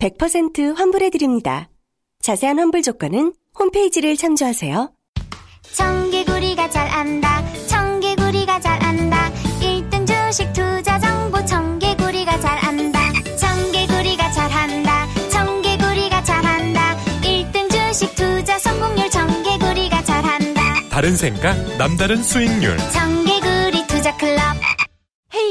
100% 환불해드립니다. 자세한 환불 조건은 홈페이지를 참조하세요. 청개구리가 잘 안다. 청개구리가 잘 안다. 1등 주식 투자 정보 청개구리가 잘 안다. 청개구리가 잘 한다. 청개구리가 잘 한다. 1등 주식 투자 성공률 청개구리가 잘 한다. 다른 생각, 남다른 수익률. 청개구리 투자 클럽.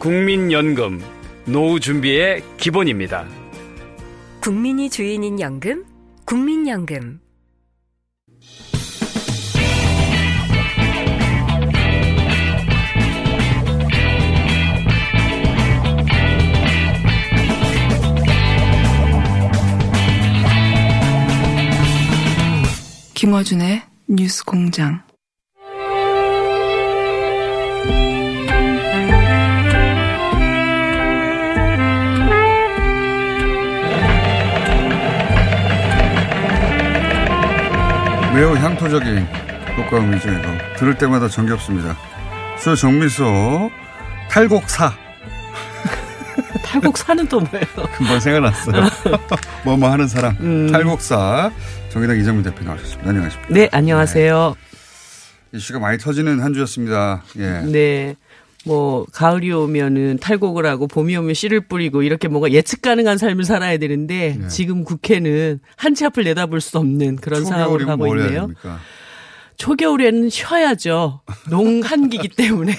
국민연금, 노후 준비의 기본입니다. 국민이 주인인 연금, 국민연금. 김어준의 뉴스 공장. 매우 향토적인 효과음이죠, 이거. 들을 때마다 정겹습니다. 수 정미소 탈곡사. 탈곡사는 또 뭐예요? 금방 생각났어요. 뭐뭐 하는 사람. 음. 탈곡사. 정의당 이정민 대표 나오셨습니다. 안녕하십니까. 네, 안녕하세요. 네. 이슈가 많이 터지는 한 주였습니다. 예. 네. 뭐 가을이 오면은 탈곡을 하고 봄이 오면 씨를 뿌리고 이렇게 뭔가 예측 가능한 삶을 살아야 되는데 네. 지금 국회는 한 치 앞을 내다볼 수 없는 그런 상황으로 가고 있네요. 초겨울에는 쉬어야죠. 농한기기 때문에.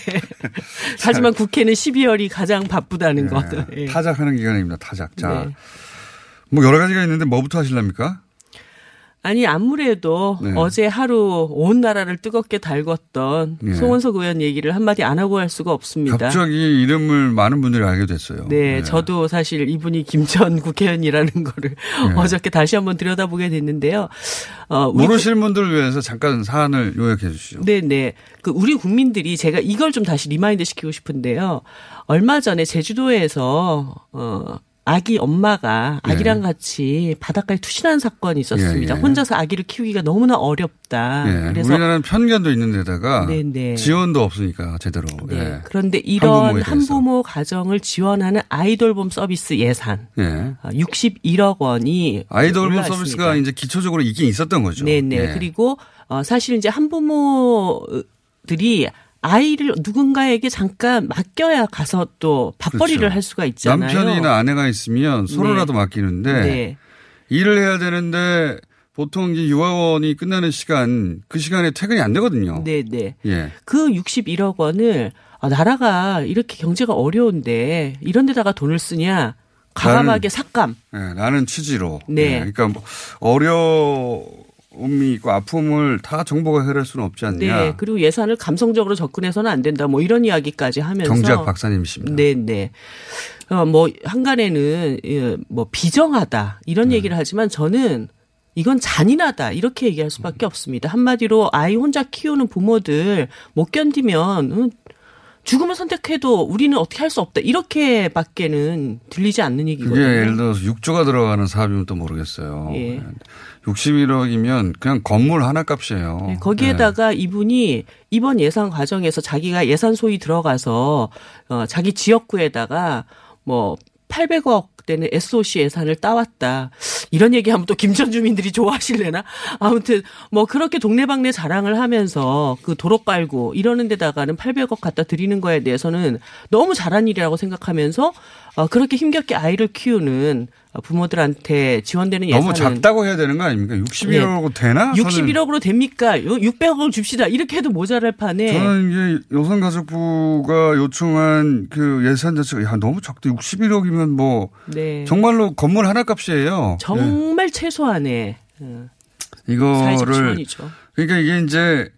하지만 국회는 12월이 가장 바쁘다는 네. 것. 네. 타작하는 기간입니다. 타작. 자, 네. 뭐 여러 가지가 있는데 뭐부터 하실랍니까? 아니 아무래도 네. 어제 하루 온 나라를 뜨겁게 달궜던 네. 송언석 의원 얘기를 한마디 안 하고 할 수가 없습니다. 갑자기 이름을 많은 분들이 알게 됐어요. 네, 네. 저도 사실 이분이 김천 국회의원이라는 거를 네. 어저께 다시 한번 들여다보게 됐는데요. 어, 모르시는 분들을 위해서 잠깐 사안을 요약해 주시죠. 네, 네. 그 우리 국민들이 제가 이걸 좀 다시 remind 시키고 싶은데요. 얼마 전에 제주도에서 어 아기 엄마가 아기랑 네. 같이 바닷가에 투신한 사건이 있었습니다. 예, 예. 혼자서 아기를 키우기가 너무나 어렵다. 예. 그래서 우리나라는 편견도 있는 데다가 네네. 네. 지원도 없으니까 제대로. 네. 예. 그런데 이런 한부모 가정을 지원하는 아이돌봄 서비스 예산 61억 어, 원이 아이돌봄 서비스가 이제 기초적으로 있긴 있었던 거죠. 네네. 예. 그리고 어 사실 이제 한부모 들이 아이를 누군가에게 잠깐 맡겨야 가서 또 밥벌이를 그렇죠. 할 수가 있잖아요. 남편이나 아내가 있으면 서로라도 네. 맡기는데 네. 일을 해야 되는데 보통 이제 유아원이 끝나는 시간 그 시간에 퇴근이 안 되거든요. 네, 네. 예. 그 61억 원을 아, 나라가 이렇게 경제가 어려운데 이런 데다가 돈을 쓰냐? 과감하게 삭감. 네, 나는 취지로. 네. 네. 그러니까 뭐 어려 음이 있고 아픔을 다 정부가 해결할 수는 없지 않냐. 네. 그리고 예산을 감성적으로 접근해서는 안 된다. 뭐 이런 이야기까지 하면서 경제학 박사님이십니다. 네, 네. 어, 뭐 한간에는 예, 뭐 비정하다 이런 네. 얘기를 하지만 저는 이건 잔인하다 이렇게 얘기할 수밖에 없습니다. 한마디로 아이 혼자 키우는 부모들 못 견디면 죽음을 선택해도 우리는 어떻게 할 수 없다. 이렇게밖에는 들리지 않는 얘기거든요. 예를 들어서 6조가 들어가는 사업이면 또 모르겠어요. 예. 61억이면 그냥 건물 하나 값이에요. 네, 거기에다가 네. 이분이 이번 예산 과정에서 자기가 예산 소위 들어가서 어 자기 지역구에다가 뭐 800억 되는 SOC 예산을 따왔다. 이런 얘기하면 또 김천 주민들이 좋아하실래나? 아무튼 뭐 그렇게 동네방네 자랑을 하면서 그 도로 깔고 이러는 데다가는 800억 갖다 드리는 거에 대해서는 너무 잘한 일이라고 생각하면서 어 그렇게 힘겹게 아이를 키우는 부모들한테 지원되는 예산은 너무 작다고 해야 되는 거 아닙니까? 61억으로 네. 되나? 61억으로 됩니까? 600억을 줍시다. 이렇게 해도 모자랄 판에 저는 이제 여성가족부가 요청한 그 예산 자체가 야 너무 작다. 61억이면 뭐 네. 정말로 건물 하나 값이에요. 정말 네. 최소한의 어, 이거를 그러니까 이게 이제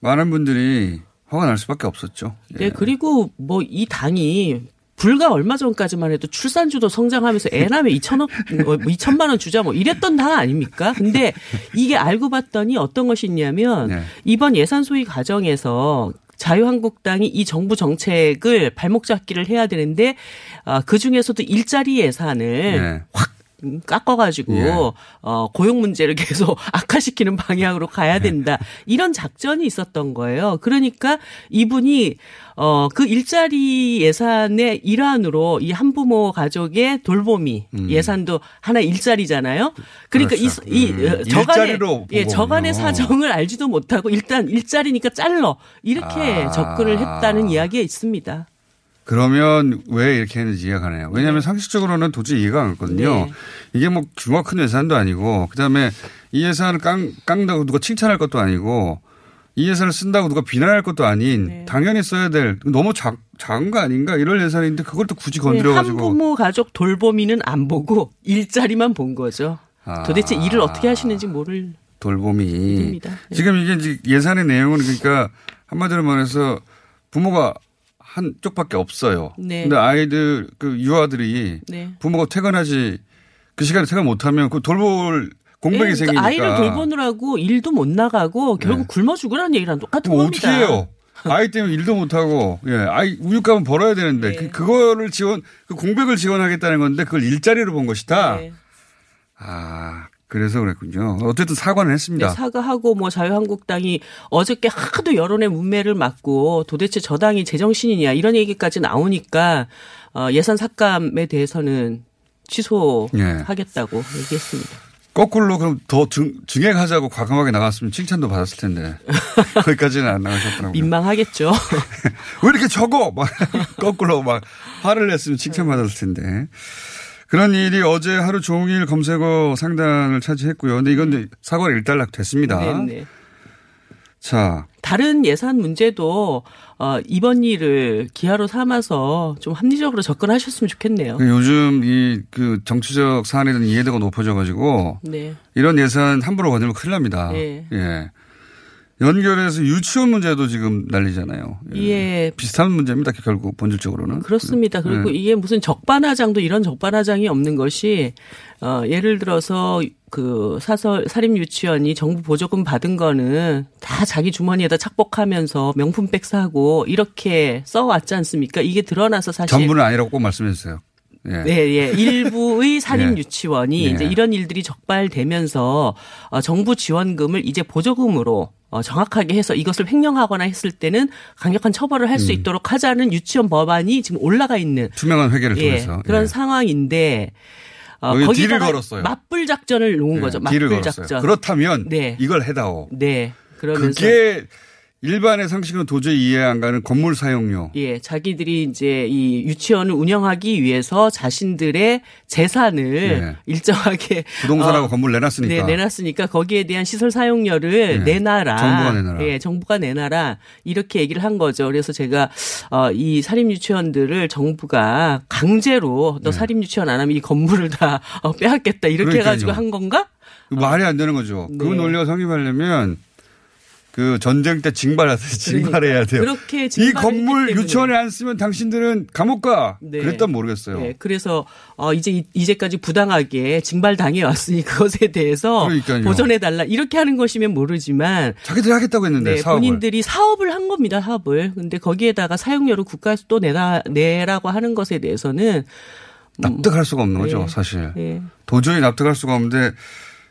많은 분들이 화가 날 수밖에 없었죠. 네, 예. 그리고 뭐 이 당이 불과 얼마 전까지만 해도 출산주도 성장하면서 애 낳으면 2천억, 2천만 뭐원 주자 뭐 이랬던 당 아닙니까? 근데 이게 알고 봤더니 어떤 것이 있냐면 네. 이번 예산 소위 과정에서 자유한국당이 이 정부 정책을 발목 잡기를 해야 되는데 아, 그 중에서도 일자리 예산을 네. 확 깎아가지고 예. 어 고용 문제를 계속 악화시키는 방향으로 가야 된다 이런 작전이 있었던 거예요. 그러니까 이분이 어 그 일자리 예산의 일환으로 이 한부모 가족의 돌보미 음. 예산도 하나 일자리잖아요. 그러니까 그렇죠. 이, 이 음. 저간의 예 저간의 사정을 알지도 못하고 일단 일자리니까 잘러 이렇게 아. 접근을 했다는 이야기가 있습니다. 그러면 왜 이렇게 했는지 이해가 가네요. 왜냐하면 네. 상식적으로는 도저히 이해가 안 갔거든요. 네. 이게 뭐 규모가 큰 예산도 아니고 그다음에 이 예산을 깡, 깡다고 누가 칭찬할 것도 아니고 이 예산을 쓴다고 누가 비난할 것도 아닌 네. 당연히 써야 될 너무 작, 작은 거 아닌가 이럴 예산인데 그걸 또 굳이 건드려가지고 네, 한부모 가족 돌보미는 안 보고 일자리만 본 거죠. 아. 도대체 일을 어떻게 하시는지 모를 돌봄이 네. 지금 이게 이제 예산의 내용은 그러니까 한마디로 말해서 부모가 한쪽밖에 없어요. 네. 근데 아이들 그 유아들이 네. 부모가 퇴근하지 그 시간에 퇴근 못하면 그 돌볼 공백이 네, 생기니까 아이를 돌보느라고 일도 못 나가고 결국 네. 굶어 죽으라는 얘기랑 똑같은 뭐 겁니다. 어떻게 해요? 아이 때문에 일도 못 하고 예 아이 우유값은 벌어야 되는데 네. 그, 그거를 지원 그 공백을 지원하겠다는 건데 그걸 일자리로 본 것이다. 네. 아 그래서 그랬군요. 어쨌든 사과는 했습니다. 네, 사과하고 뭐 자유한국당이 어저께 하도 여론의 문매를 맞고 도대체 저 당이 제정신이냐 이런 얘기까지 나오니까 어, 예산 삭감에 대해서는 취소하겠다고 예. 얘기했습니다. 거꾸로 그럼 더 증, 증액하자고 과감하게 나갔으면 칭찬도 받았을 텐데 거기까지는 안 나가셨더라고요. 민망하겠죠. 왜 이렇게 적어? 막 거꾸로 막 화를 냈으면 칭찬 받았을 텐데. 그런 일이 어제 하루 종일 검색어 상단을 차지했고요. 근데 이건 사과가 일단락 됐습니다. 네네. 자. 다른 예산 문제도 어, 이번 일을 기하로 삼아서 좀 합리적으로 접근하셨으면 좋겠네요. 그 요즘 이 그 정치적 사안에 대한 이해도가 높아져 가지고 네. 이런 예산 함부로 건들면 큰일 납니다. 네. 예. 연결해서 유치원 문제도 지금 난리잖아요. 예. 예. 비슷한 문제입니다. 결국 본질적으로는. 그렇습니다. 그리고 예. 이게 무슨 적반하장도 이런 적반하장이 없는 것이 어 예를 들어서 그 사설 사립 유치원이 정부 보조금 받은 거는 다 자기 주머니에다 착복하면서 명품백 사고 이렇게 써 왔지 않습니까? 이게 드러나서 사실 전부는 아니라고 꼭 말씀해 주세요. 예. 네, 예. 일부의 사립 예. 유치원이 예. 이제 이런 일들이 적발되면서 어, 정부 지원금을 이제 보조금으로 어, 정확하게 해서 이것을 횡령하거나 했을 때는 강력한 처벌을 할수 음. 있도록 하자는 유치원 법안이 지금 올라가 있는 투명한 회계를 예, 통해서 그런 예. 상황인데 어, 거기다가 걸었어요. 맞불 작전을 놓은 예, 거죠. 맞불 작전. 그렇다면 네. 이걸 해다오. 네. 그러면서 그게 일반의 상식은 도저히 이해 안 가는 건물 사용료. 예, 자기들이 이제 이 유치원을 운영하기 위해서 자신들의 재산을 네. 일정하게 부동산하고 어, 건물 내놨으니까. 네, 내놨으니까 거기에 대한 시설 사용료를 네. 내놔라. 정부가 내놔라. 예, 정부가 내놔라. 이렇게 얘기를 한 거죠. 그래서 제가 어, 이 사립 유치원들을 정부가 강제로 너 네. 사립 유치원 안 하면 이 건물을 다 어, 빼앗겠다 이렇게 그러니까요. 해가지고 한 건가? 말이 안 되는 거죠. 그 네. 그 논리가 성립하려면 그 전쟁 때 징발하듯이 징발해야 돼요. 그렇게 이 건물 유치원에 안 쓰면 당신들은 감옥 가. 네. 그랬단 모르겠어요. 네, 그래서 어 이제 이제까지 부당하게 징발 당해 왔으니 그것에 대해서 그러니까요. 보전해 달라 이렇게 하는 것이면 모르지만 자기들이 하겠다고 했는데 네, 사업을. 본인들이 사업을 한 겁니다 사업을. 근데 거기에다가 사용료를 국가에서 또 내라 내라고 하는 것에 대해서는 납득할 수가 없는 거죠, 네. 사실. 예. 도저히 납득할 수가 없는데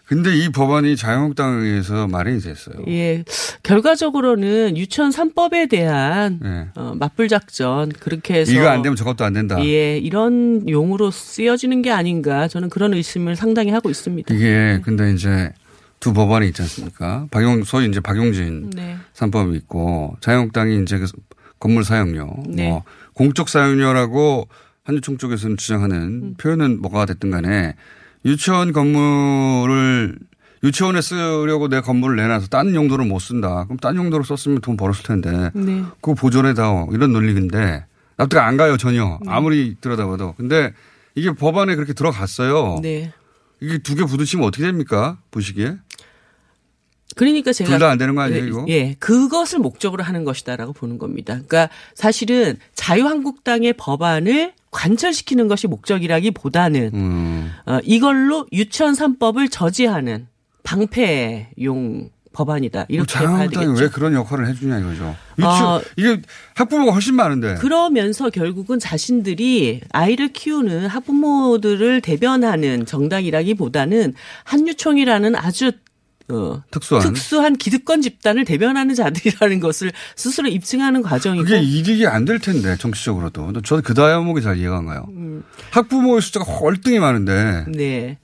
근데 이 법안이 자유한국당에 의해서 마련이 됐어요. 예. 결과적으로는 유치원 3법에 대한 네. 어, 맞불 작전 그렇게 해서 이거 안 되면 저것도 안 된다. 예, 이런 용으로 쓰여지는 게 아닌가 저는 그런 의심을 상당히 하고 있습니다. 이게 근데 이제 두 법안이 있지 않습니까? 박용 소위 이제 박용진 네. 3법이 있고 자유한국당이 이제 그 건물 사용료, 네. 뭐 공적 사용료라고 한유총 쪽에서는 주장하는 음. 표현은 뭐가 됐든 간에 유치원 건물을 유치원에 쓰려고 내 건물을 내놔서 딴 용도로 못 쓴다. 그럼 딴 용도로 썼으면 돈 벌었을 텐데. 네. 그거 보존해다오. 이런 논리인데 납득 안 가요 전혀. 네. 아무리 들여다봐도. 근데 이게 법안에 그렇게 들어갔어요. 네. 이게 두 개 부딪히면 어떻게 됩니까? 보시기에. 그러니까 제가 둘 다 안 되는 거 아니에요, 예, 이거? 예, 그것을 목적으로 하는 것이다라고 보는 겁니다. 그러니까 사실은 자유한국당의 법안을 관철시키는 것이 목적이라기보다는 음. 어, 이걸로 유치원 3법을 저지하는 방패용 법안이다 이렇게 봐야 자유한국당이 되겠죠. 왜 그런 역할을 해주냐 이거죠. 유치 어, 이게 학부모가 훨씬 많은데. 그러면서 결국은 자신들이 아이를 키우는 학부모들을 대변하는 정당이라기보다는 한유총이라는 아주 어, 특수한. 특수한 기득권 집단을 대변하는 자들이라는 것을 스스로 입증하는 과정이고 그게 이득이 안 될 텐데 정치적으로도. 저는 그 대목이 잘 이해가 안 가요. 음. 학부모의 숫자가 월등히 많은데. 네.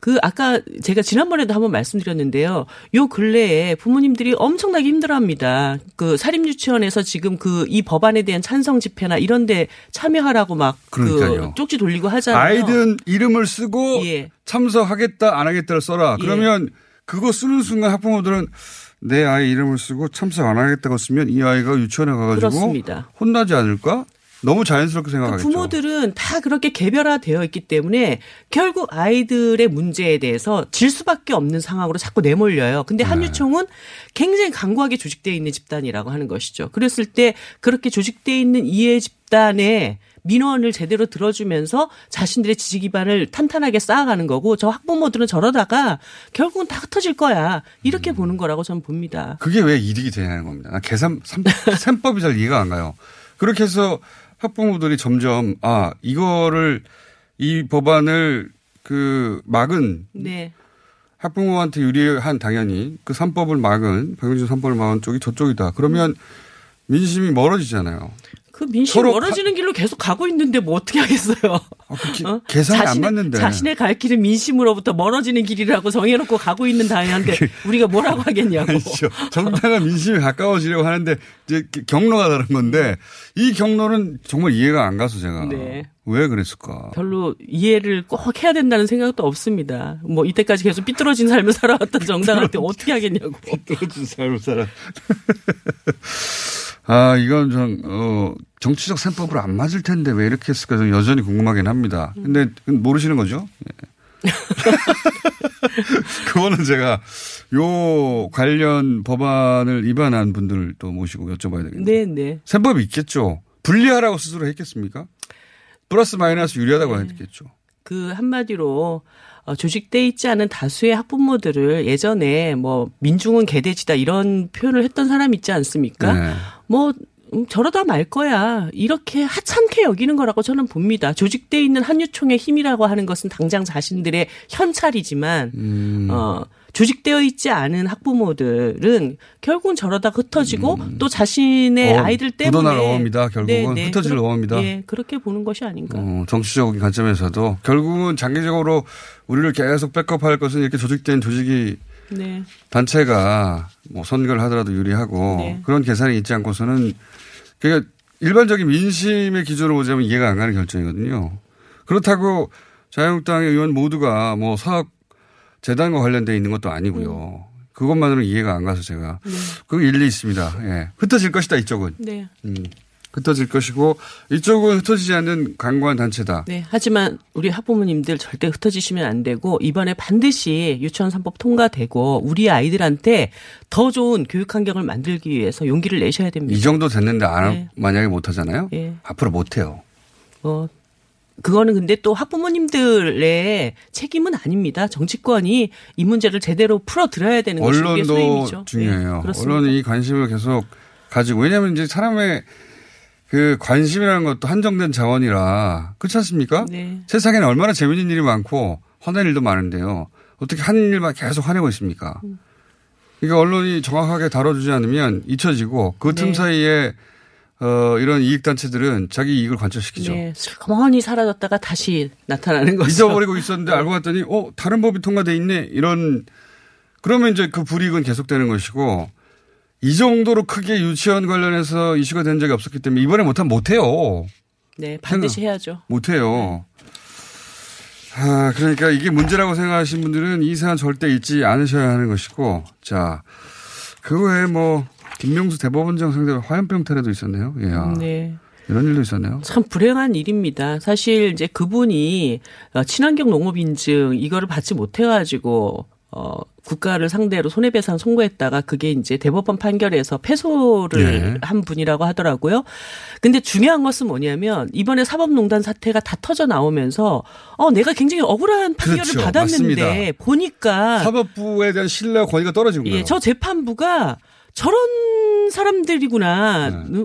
그 아까 제가 지난번에도 한번 말씀드렸는데요. 요 근래에 부모님들이 엄청나게 힘들어합니다. 그 사립 유치원에서 지금 그 이 법안에 대한 찬성 집회나 이런 데 참여하라고 막 그. 쪽지 돌리고 하잖아요. 아이든 이름을 쓰고 예. 참석하겠다 안 하겠다를 써라. 예. 그러면 그거 쓰는 순간 학부모들은 내 아이 이름을 쓰고 참석 안 하겠다고 쓰면 이 아이가 유치원에 가가지고 그렇습니다. 혼나지 않을까? 너무 자연스럽게 생각하겠죠. 부모들은 다 그렇게 개별화되어 있기 때문에 결국 아이들의 문제에 대해서 질 수밖에 없는 상황으로 자꾸 내몰려요. 네. 근데 한유총은 굉장히 강고하게 조직되어 있는 집단이라고 하는 것이죠. 그랬을 때 그렇게 조직되어 있는 이해 집단의 민원을 제대로 들어주면서 자신들의 지지 기반을 탄탄하게 쌓아가는 거고 저 학부모들은 저러다가 결국은 다 흩어질 거야. 음. 이렇게 보는 거라고 저는 봅니다. 그게 왜 이득이 되냐는 겁니다. 나 계산, 삼- 셈법이 잘 이해가 안 가요. 그렇게 해서 학부모들이 점점, 아, 이거를, 이 법안을 그 막은 네. 학부모한테 유리한 당연히 그 3법을 막은, 박영진 3법을 막은 쪽이 저쪽이다. 그러면 민심이 멀어지잖아요. 그 민심 멀어지는 길로 계속 가고 있는데 뭐 어떻게 하겠어요? 어? 계산이 안 자신의- 맞는데. 자신의 갈 길은 민심으로부터 멀어지는 길이라고 정해놓고 가고 있는 당한테 우리가 뭐라고 하겠냐고. 아니죠. 정당한 민심이 가까워지려고 하는데 이제 경로가 다른 건데 이 경로는 정말 이해가 안 가서 제가 네. 왜 그랬을까? 별로 이해를 꼭 해야 된다는 생각도 없습니다. 뭐 이때까지 계속 삐뚤어진 삶을 살아왔던 정당한테 어떻게 하겠냐고. 삐뚤어진 삶을 살아. 아, 이건 좀, 어, 정치적 셈법으로 안 맞을 텐데 왜 이렇게 했을까 좀 여전히 궁금하긴 합니다. 근데 모르시는 거죠? 예. 그거는 제가 요 관련 법안을 위반한 분들 또 모시고 여쭤봐야 되겠네요. 네, 네. 셈법이 있겠죠. 분리하라고 스스로 했겠습니까? 플러스 마이너스 유리하다고 했겠죠. 그 한마디로 어, 조직돼 있지 않은 다수의 학부모들을 예전에 뭐 민중은 개돼지다 이런 표현을 했던 사람 있지 않습니까? 네. 뭐 음, 저러다 말 거야 이렇게 하찮게 여기는 거라고 저는 봅니다. 조직돼 있는 한유총의 힘이라고 하는 것은 당장 자신들의 현찰이지만 음. 어. 조직되어 있지 않은 학부모들은 결국은 저러다 흩어지고 또 자신의 어, 아이들 때문에 묻어날 어업이다, 결국은. 흩어질 그렇- 어업이다. 예, 그렇게 보는 것이 아닌가. 어, 정치적인 관점에서도 결국은 장기적으로 우리를 계속 백업할 것은 이렇게 조직된 조직이 네. 단체가 뭐 선거를 하더라도 유리하고 네. 그런 계산이 있지 않고서는 그러니까 일반적인 민심의 기준으로 보자면 이해가 안 가는 결정이거든요. 그렇다고 자유한국당의 의원 모두가 뭐 사업 재단과 관련돼 있는 것도 아니고요. 그것만으로는 이해가 안 가서 제가 그 일리 있습니다. 예. 흩어질 것이다 이쪽은. 네. 음. 흩어질 것이고 이쪽은 흩어지지 않는 강관 단체다. 네. 하지만 우리 학부모님들 절대 흩어지시면 안 되고 이번에 반드시 유치원 3법 통과되고 우리 아이들한테 더 좋은 교육 환경을 만들기 위해서 용기를 내셔야 됩니다. 이 정도 됐는데 안 네. 만약에 못 하잖아요. 네. 앞으로 못 해요. 어 그거는 근데 또 학부모님들의 책임은 아닙니다. 정치권이 이 문제를 제대로 풀어 드려야 되는 것이 언론도 소임이죠. 중요해요. 네, 언론이 이 관심을 계속 가지고 왜냐하면 이제 사람의 그 관심이라는 것도 한정된 자원이라 그렇지 않습니까? 네. 세상에는 얼마나 재밌는 일이 많고 화낼 일도 많은데요. 어떻게 한 일만 계속 화내고 있습니까? 음. 그러니까 언론이 정확하게 다뤄주지 않으면 잊혀지고 그틈 네. 사이에 어, 이런 이익단체들은 자기 이익을 관철시키죠. 네. 슬그머니 사라졌다가 다시 나타나는 거죠. 잊어버리고 있었는데 알고 봤더니, 어, 다른 법이 통과돼 있네. 이런, 그러면 이제 그 불이익은 계속되는 것이고, 이 정도로 크게 유치원 관련해서 이슈가 된 적이 없었기 때문에 이번에 못하면 못해요. 네, 반드시 해야죠. 못해요. 아, 그러니까 이게 문제라고 생각하시는 분들은 이 사안 절대 잊지 않으셔야 하는 것이고, 자, 그 외에 뭐, 김명수 대법원장 상대로 화염병 테러도 있었네요. 예. 네. 이런 일도 있었네요. 참 불행한 일입니다. 사실 이제 그분이 어, 친환경 농업 인증 이거를 받지 못해가지고 어, 국가를 상대로 손해배상 청구했다가 그게 이제 대법원 판결에서 패소를 네. 한 분이라고 하더라고요. 근데 중요한 것은 뭐냐면 이번에 사법농단 사태가 다 터져 나오면서 어 내가 굉장히 억울한 판결을 그렇죠. 받았는데 맞습니다. 보니까 사법부에 대한 신뢰와 권위가 떨어진 거예요. 예, 저 재판부가 저런 사람들이구나. 네.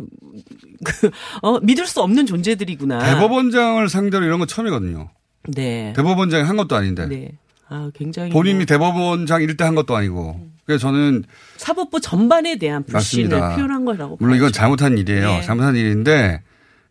그, 어, 믿을 수 없는 존재들이구나. 대법원장을 상대로 이런 건 처음이거든요. 네. 대법원장이 한 것도 아닌데. 네. 아, 굉장히. 본인이 뭐. 대법원장일 때한 것도 아니고. 그래서 저는. 사법부 전반에 대한 불신을 맞습니다. 표현한 거라고. 물론 이건 잘못한 일이에요. 네. 잘못한 일인데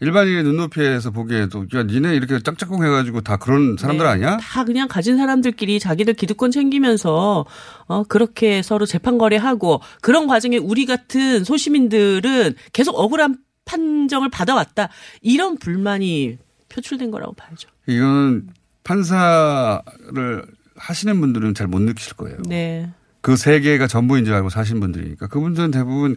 일반인의 눈높이에서 보기에도 야 니네 이렇게 짝짝꿍 해가지고 다 그런 사람들 네. 아니야? 다 그냥 가진 사람들끼리 자기들 기득권 챙기면서 어 그렇게 서로 재판 거래하고 그런 과정에 우리 같은 소시민들은 계속 억울한 판정을 받아왔다 이런 불만이 표출된 거라고 봐야죠. 이건 판사를 하시는 분들은 잘 못 느끼실 거예요. 네. 그 세계가 전부인 줄 알고 사신 분들이니까 그분들은 대부분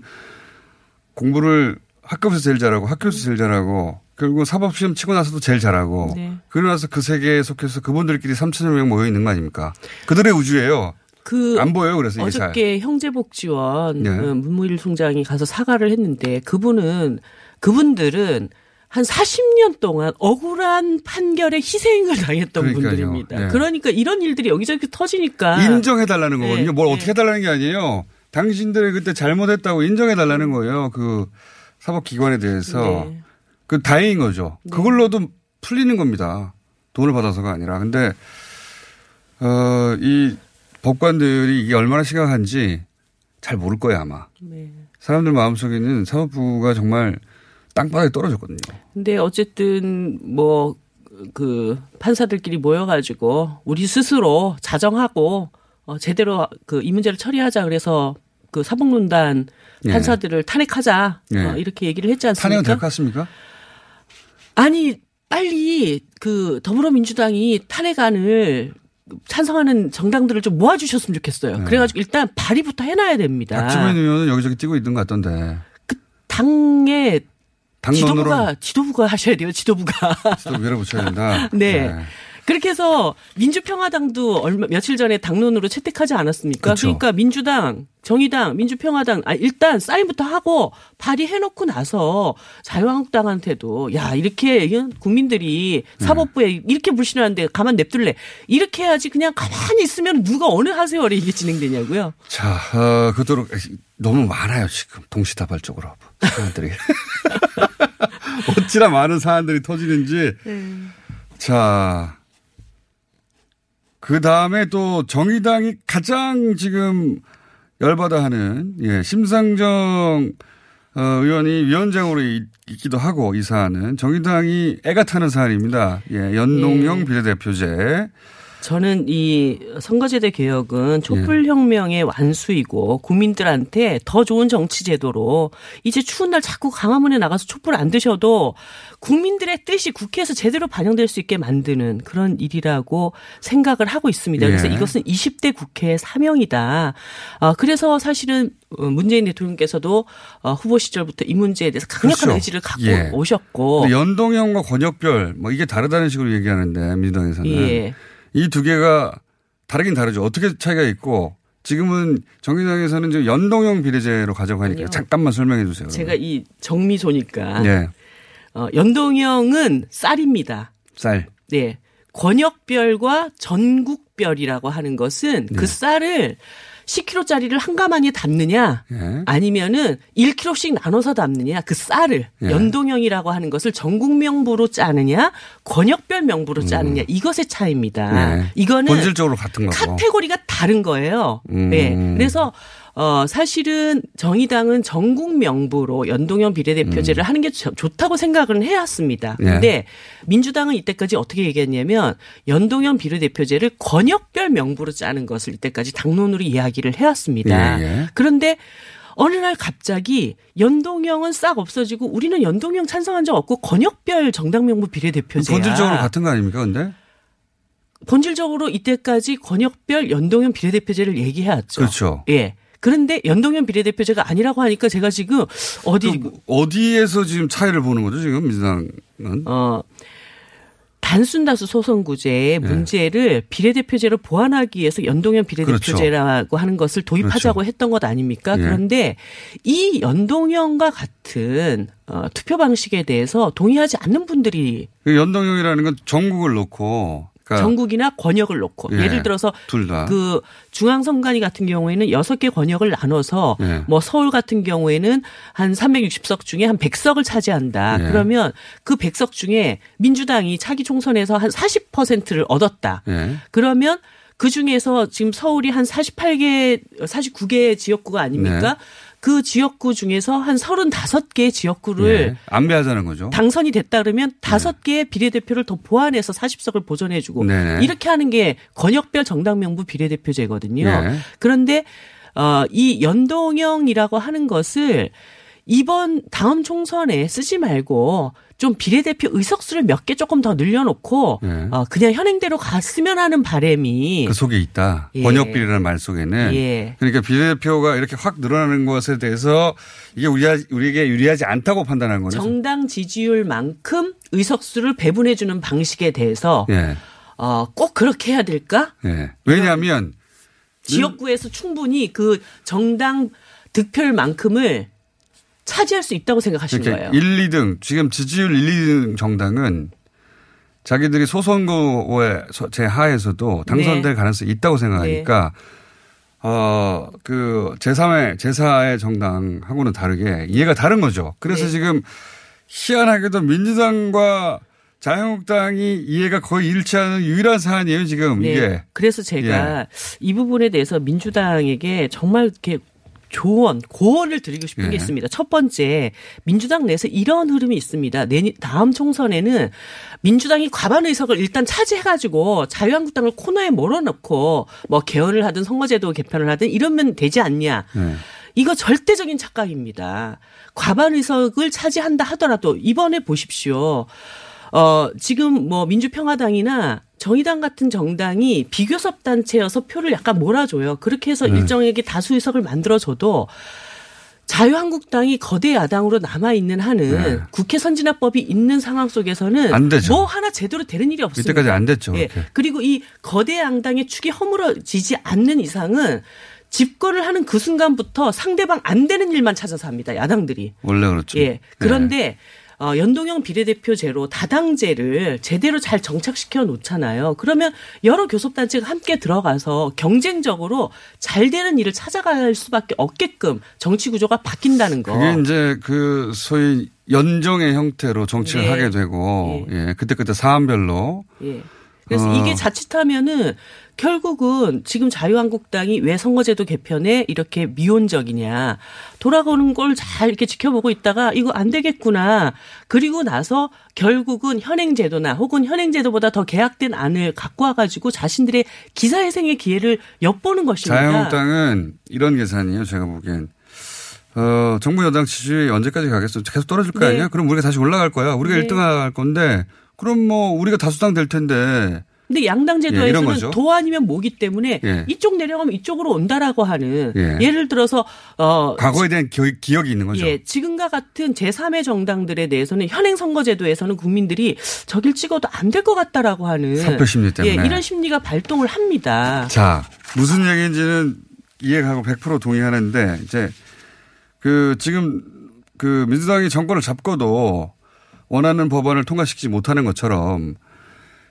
공부를 학급에서 제일 잘하고 학교에서 제일 잘하고 결국 사법시험 치고 나서도 제일 잘하고 네. 그러고 나서 그 세계에 속해서 그분들끼리 3천여 명 모여 있는 거 아닙니까? 그들의 우주예요. 그 안 보여요. 그래서 어저께 형제복지원 네. 어, 문무일 총장이 가서 사과를 했는데 그분은 그분들은 한 40년 동안 억울한 판결에 희생을 당했던 그러니까요. 분들입니다. 네. 그러니까 이런 일들이 여기저기 터지니까 인정해달라는 거거든요. 네. 뭘 어떻게 해달라는 게 아니에요. 당신들이 그때 잘못했다고 인정해달라는 거예요. 그 사법기관에 대해서 네. 그 다행인 거죠. 네. 그걸로도 풀리는 겁니다. 돈을 받아서가 아니라. 근데 어, 이 법관들이 이게 얼마나 심각한지 잘 모를 거예요 아마. 네. 사람들 마음속에는 사법부가 정말 땅바닥에 떨어졌거든요. 근데 어쨌든 뭐 그 판사들끼리 모여가지고 우리 스스로 자정하고 어, 제대로 그 이 문제를 처리하자 그래서 그 사법농단 예. 판사들을 탄핵하자 예. 어, 이렇게 얘기를 했지 않습니까? 탄핵은 될 것 같습니까? 아니 빨리 그 더불어민주당이 탄핵안을 찬성하는 정당들을 좀 모아주셨으면 좋겠어요. 네. 그래가지고 일단 발의부터 해놔야 됩니다. 박지원 의원은 여기저기 뛰고 있는 것 같던데. 그 당의 지도부가 지도부가 하셔야 돼요. 지도부가. 지도부 밀어붙여야 된다. 네. 네. 그렇게 해서 민주평화당도 얼마 며칠 전에 당론으로 채택하지 않았습니까? 그쵸. 그러니까 민주당, 정의당, 민주평화당 아 일단 사인부터 하고 발의해 놓고 나서 자유한국당한테도 야, 이렇게 국민들이 네. 사법부에 이렇게 불신하는데 가만 냅둘래. 이렇게 해야지 그냥 가만히 있으면 누가 어느 하세월에 이게 진행되냐고요. 자, 어, 그도록 너무 많아요, 지금 동시다발적으로 사안들이. 어찌나 많은 사안들이 터지는지. 네. 자, 그 다음에 또 정의당이 가장 지금 열받아 하는, 예, 심상정 어, 의원이 위원장으로 있기도 하고 이 사안은 정의당이 애가 타는 사안입니다. 예, 연동형 예. 비례대표제. 저는 이 선거제도 개혁은 촛불혁명의 완수이고 국민들한테 더 좋은 정치제도로 이제 추운 날 자꾸 강화문에 나가서 촛불 안 드셔도 국민들의 뜻이 국회에서 제대로 반영될 수 있게 만드는 그런 일이라고 생각을 하고 있습니다. 그래서 예. 이것은 20대 국회의 사명이다. 어, 그래서 사실은 어, 문재인 대통령께서도 어, 후보 시절부터 이 문제에 대해서 강력한 그렇죠. 의지를 갖고 예. 오셨고 연동형과 권역별 뭐 이게 다르다는 식으로 얘기하는데 민주당에서는 예. 이 두 개가 다르긴 다르죠. 어떻게 차이가 있고 지금은 정의당에서는 지금 연동형 비례제로 가져가니까 아니요. 잠깐만 설명해 주세요. 제가 이 정미소니까 예. 어, 연동형은 쌀입니다. 쌀. 네. 권역별과 전국별이라고 하는 것은 그 쌀을 10kg짜리를 한 가마니에 담느냐 예. 아니면은 1kg씩 나눠서 담느냐 그 쌀을 예. 연동형이라고 하는 것을 전국 명부로 짜느냐 권역별 명부로 짜느냐 이것의 차이입니다. 예. 이거는 본질적으로 같은 거고. 카테고리가 다른 거예요. 음. 네. 그래서 어 사실은 정의당은 전국 명부로 연동형 비례대표제를 하는 게 좋- 좋다고 생각을 해왔습니다. 음. 예. 근데 민주당은 이때까지 어떻게 얘기했냐면 연동형 비례대표제를 권역별 명부로 짜는 것을 이때까지 당론으로 이야기를 해왔습니다. 예, 예. 그런데 어느 날 갑자기 연동형은 싹 없어지고 우리는 연동형 찬성한 적 없고 권역별 정당 명부 비례대표제야. 본질적으로 같은 거 아닙니까, 근데? 본질적으로 이때까지 권역별 연동형 비례대표제를 얘기해왔죠. 그렇죠. 예. 그런데 연동형 비례대표제가 아니라고 하니까 제가 지금 어디 어디에서 지금 차이를 보는 거죠, 지금 민주당은? 어 단순 다수 소선구제의 네. 문제를 비례대표제로 보완하기 위해서 연동형 비례대표제라고 하는 것을 도입하자고 그렇죠. 했던 것 아닙니까? 예. 그런데 이 연동형과 같은 어, 투표 방식에 대해서 동의하지 않는 분들이 그 연동형이라는 건 전국을 놓고. 그러니까 전국이나 권역을 놓고 예. 예를 들어서. 그 중앙선관위 같은 경우에는 여섯 개 권역을 나눠서 예. 뭐 서울 같은 경우에는 한 360석 중에 한 100석을 차지한다. 예. 그러면 그 100석 중에 민주당이 차기 총선에서 한 40%를 얻었다. 예. 그러면 그 중에서 지금 서울이 한 48개, 49개 지역구가 아닙니까? 네. 그 지역구 중에서 한 35개 지역구를 예. 안배하자는 거죠. 당선이 됐다 그러면 다섯 개의 비례대표를 더 보완해서 40석을 보존해 주고 네네. 이렇게 하는 게 권역별 정당 명부 비례대표제거든요. 네. 그런데 어, 이 연동형이라고 하는 것을 이번 다음 총선에 쓰지 말고 좀 비례대표 의석수를 몇 개 조금 더 늘려놓고 네. 어, 그냥 현행대로 갔으면 하는 바람이 그 속에 있다. 예. 번역비리라는 말 속에는. 예. 그러니까 비례대표가 이렇게 확 늘어나는 것에 대해서 이게 우리, 우리에게 유리하지 않다고 판단한 거죠. 정당 지지율만큼 의석수를 배분해 주는 방식에 대해서 예. 어, 꼭 그렇게 해야 될까? 예. 왜냐하면 지역구에서 충분히 그 정당 득표율만큼을 차지할 수 있다고 생각하시는 거예요. 1, 2등 지금 지지율 1, 2등 정당은 자기들이 소선거의 제 하에서도 당선될 네. 가능성이 있다고 생각하니까 어, 그 제3의 제4의 정당하고는 다르게 이해가 다른 거죠. 그래서 네. 지금 희한하게도 민주당과 자유한국당이 이해가 거의 일치하는 유일한 사안이에요, 지금 네. 이게. 그래서 제가 예. 이 부분에 대해서 민주당에게 정말 이렇게 조언, 고언을 드리고 싶은 예. 게 있습니다. 첫 번째, 민주당 내에서 이런 흐름이 있습니다. 내년 다음 총선에는 민주당이 과반 의석을 일단 차지해가지고 자유한국당을 코너에 몰아넣고 뭐 개헌을 하든 선거제도 개편을 하든 이러면 되지 않냐. 네. 이거 절대적인 착각입니다. 과반 의석을 차지한다 하더라도 이번에 보십시오. 어, 지금 뭐 민주평화당이나 정의당 같은 정당이 비교섭 단체여서 표를 약간 몰아줘요. 그렇게 해서 네. 일정에게 다수 의석을 만들어줘도 자유한국당이 거대 야당으로 남아 있는 한은 네. 국회 선진화법이 있는 상황 속에서는. 뭐 하나 제대로 되는 일이 없습니다. 이때까지 안 됐죠. 예. 그렇게. 그리고 이 거대 양당의 축이 허물어지지 않는 이상은 집권을 하는 그 순간부터 상대방 안 되는 일만 찾아서 합니다. 야당들이. 원래 그렇죠. 예. 그런데 어, 연동형 비례대표제로 다당제를 제대로 잘 정착시켜 놓잖아요. 그러면 여러 교섭단체가 함께 들어가서 경쟁적으로 잘 되는 일을 찾아갈 수밖에 없게끔 정치 구조가 바뀐다는 거. 그게 이제 그 소위 연정의 형태로 정치를 네. 하게 되고 예 그때 그때 사안별로 예. 그래서 어. 이게 자칫하면은 결국은 지금 자유한국당이 왜 선거제도 개편에 이렇게 미온적이냐. 돌아가는 걸 잘 이렇게 지켜보고 있다가 이거 안 되겠구나. 그리고 나서 결국은 현행제도나 혹은 현행제도보다 더 계약된 안을 갖고 와가지고 자신들의 기사회생의 기회를 엿보는 것입니다. 자유한국당은 이런 계산이에요. 제가 보기엔. 어, 정부 여당 지지율이 언제까지 가겠어? 계속 떨어질 거 네. 아니야? 그럼 우리가 다시 올라갈 거야. 우리가 네. 1등 할 건데 그럼 뭐 우리가 다수당 될 텐데 근데 양당 제도에서는 예, 도 아니면 모기 때문에 예. 이쪽 내려가면 이쪽으로 온다라고 하는 예. 를 들어서 어 과거에 대한 기 억, 이 있는 거죠. 예, 지금과 같은 제3의 정당들에 대해서는 현행 선거 제도에서는 국민들이 저길 찍어도 안 될 것 같다라고 하는 사표 심리 때문에 예, 이런 심리가 발동을 합니다. 자, 무슨 얘기인지는 이해하고 100% 동의하는데 이제 그 지금 그 민주당이 정권을 잡고도 원하는 법안을 통과시키지 못하는 것처럼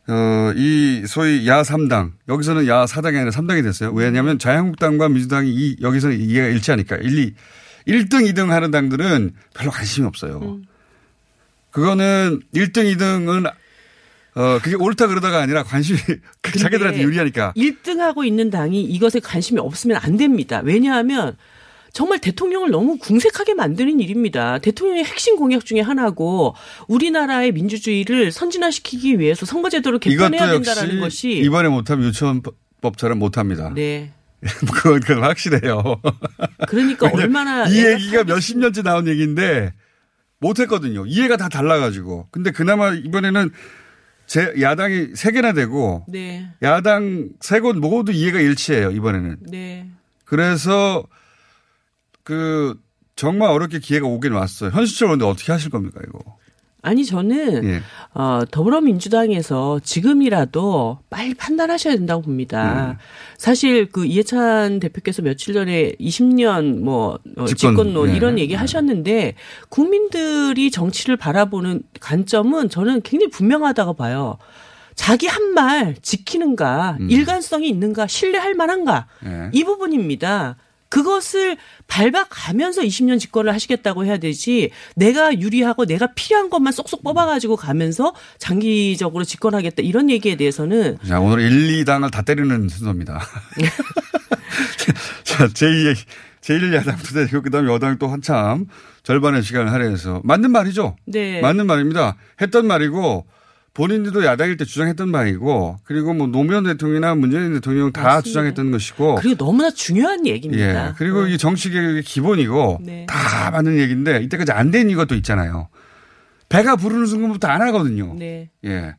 어, 이 소위 야 3당 여기서는 야 4당이 아니라 3당이 됐어요. 왜냐하면 자유한국당과 민주당이 이 여기서는 이해가 일치하니까 1, 2 1등, 2등 하는 당들은 별로 관심이 없어요. 음. 그거는 1등, 2등은 어, 그게 옳다 그러다가 아니라 관심이 자기들한테 유리하니까. 1등하고 있는 당이 이것에 관심이 없으면 안 됩니다. 왜냐하면 정말 대통령을 너무 궁색하게 만드는 일입니다. 대통령의 핵심 공약 중에 하나고 우리나라의 민주주의를 선진화시키기 위해서 선거제도를 개편해야 된다라는 것이 이번에 못하면 유치원법처럼 못합니다. 네. 그건, 그건 확실해요. 그러니까 얼마나 이 얘기가 몇십 년째 나온 얘기인데 못했거든요. 이해가 다 달라가지고. 근데 그나마 이번에는 제 야당이 세 개나 되고 네. 야당 세 곳 모두 이해가 일치해요 이번에는. 네. 그래서 그 정말 어렵게 기회가 오긴 왔어요. 현실적으로 근데 어떻게 하실 겁니까 이거? 아니 저는 예. 어, 더불어민주당에서 지금이라도 빨리 판단하셔야 된다고 봅니다. 음. 사실 그 이해찬 대표께서 며칠 전에 20년 뭐 어, 집권, 론 예. 이런 얘기 하셨는데 국민들이 정치를 바라보는 관점은 저는 굉장히 분명하다고 봐요. 자기 한 말 지키는가, 음. 일관성이 있는가, 신뢰할 만한가 예. 이 부분입니다. 그것을 밟아가면서 20년 집권을 하시겠다고 해야 되지 내가 유리하고 내가 필요한 것만 쏙쏙 뽑아가지고 가면서 장기적으로 집권하겠다 이런 얘기에 대해서는 자 오늘 1, 2당을 다 때리는 순서입니다. 자 제2의 제1야당도 되고 그다음에 여당 또 한참 절반의 시간을 할애해서 맞는 말이죠. 네. 맞는 말입니다. 했던 말이고 본인들도 야당일 때 주장했던 바이고 그리고 뭐 노무현 대통령이나 문재인 대통령 다 맞습니다. 주장했던 것이고 그리고 너무나 중요한 얘기입니다. 예. 그리고 네. 이 정치 개혁의 기본이고 네. 다 맞는 얘기인데 이때까지 안 된 이것도 있잖아요. 배가 부르는 순간부터 안 하거든요. 네. 예.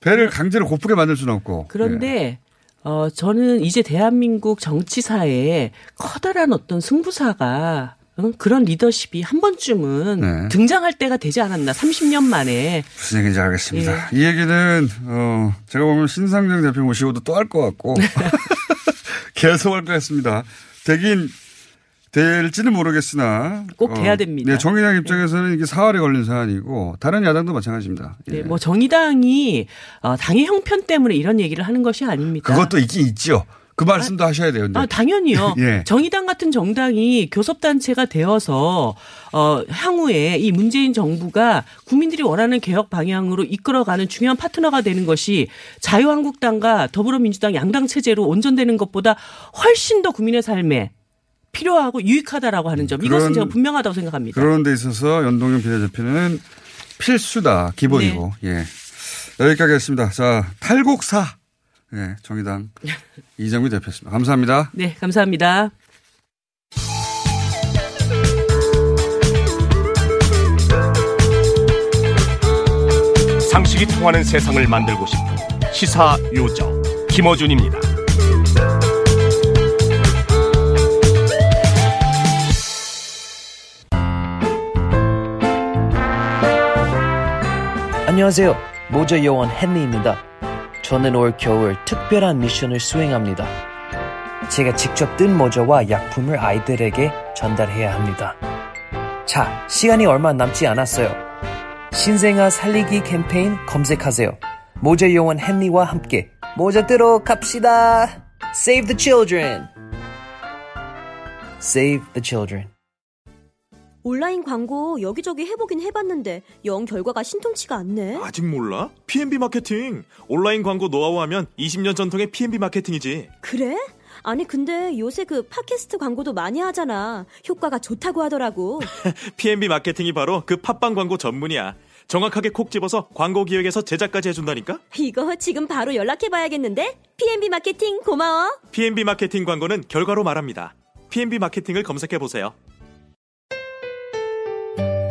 배를 강제로 고프게 만들 수는 없고. 그런데 예. 어 저는 이제 대한민국 정치사에 커다란 어떤 승부사가 그런 리더십이 한 번쯤은 네. 등장할 때가 되지 않았나 30년 만에 무슨 얘기인지 알겠습니다. 예. 이 얘기는 어 제가 보면 신상정 대표 모시고도 또 할 것 같고 계속 할 것 같습니다. 되긴 될지는 모르겠으나 꼭 돼야 어, 됩니다. 네, 정의당 입장에서는 이게 사활에 걸린 사안이고 다른 야당도 마찬가지입니다. 예. 네, 뭐 정의당이 어, 당의 형편 때문에 이런 얘기를 하는 것이 아닙니다. 그것도 있긴 있죠. 그 말씀도 아, 하셔야 돼요. 근데. 아, 당연히요. 예. 정의당 같은 정당이 교섭단체가 되어서 어, 향후에 이 문재인 정부가 국민들이 원하는 개혁 방향으로 이끌어가는 중요한 파트너가 되는 것이 자유한국당과 더불어민주당 양당 체제로 온전되는 것보다 훨씬 더 국민의 삶에 필요하고 유익하다라고 하는 점 이것은 제가 분명하다고 생각합니다. 그런 데 있어서 연동형 비례대표는 필수다 기본이고 네. 예 여기까지 하겠습니다. 자 탈곡사 네, 정의당 이정미 대표였습니다. 감사합니다. 네, 감사합니다. 상식이 통하는 세상을 만들고 싶은 시사 요정 김어준입니다. 안녕하세요. 모자 요원 헨리입니다. 저는 올 겨울 특별한 미션을 수행합니다. 제가 직접 뜬 모자와 약품을 아이들에게 전달해야 합니다. 자, 시간이 얼마 남지 않았어요. 신생아 살리기 캠페인 검색하세요. 모자 요원 헨리와 함께 모자 뜨러 갑시다. Save the children. Save the children. 온라인 광고 여기저기 해보긴 해봤는데 영 결과가 신통치가 않네. 아직 몰라? P&B 마케팅. 온라인 광고 노하우 하면 20년 전통의 P&B 마케팅이지. 그래? 아니 근데 요새 그 팟캐스트 광고도 많이 하잖아. 효과가 좋다고 하더라고. P&B 마케팅이 바로 그 팟빵 광고 전문이야. 정확하게 콕 집어서 광고 기획에서 제작까지 해준다니까? 이거 지금 바로 연락해봐야겠는데? P&B 마케팅 고마워. P&B 마케팅 광고는 결과로 말합니다. P&B 마케팅을 검색해보세요.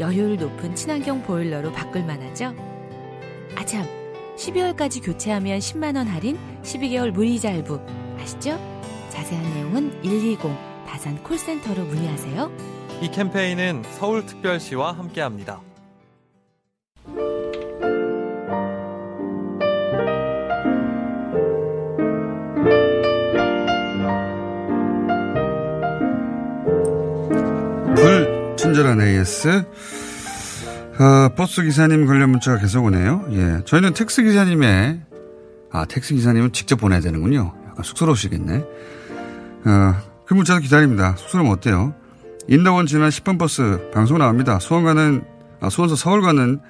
여효율 높은 친환경 보일러로 바꿀 만하죠? 아참, 12월까지 교체하면 10만원 할인, 12개월 무이자 할부. 아시죠? 자세한 내용은 120 다산 콜센터로 문의하세요. 이 캠페인은 서울특별시와 함께합니다. 친절한 AS. 어, 버스 기사님 관련 문자가 계속 오네요. 예. 저희는 택시 기사님의, 아, 택시 기사님은 직접 보내야 되는군요. 약간 쑥스러우시겠네. 어, 그 문자도 기다립니다. 쑥스러우면 어때요? 인덕원 지난 10번 버스 방송 나옵니다. 수원 가는, 아, 수원서 서울 가는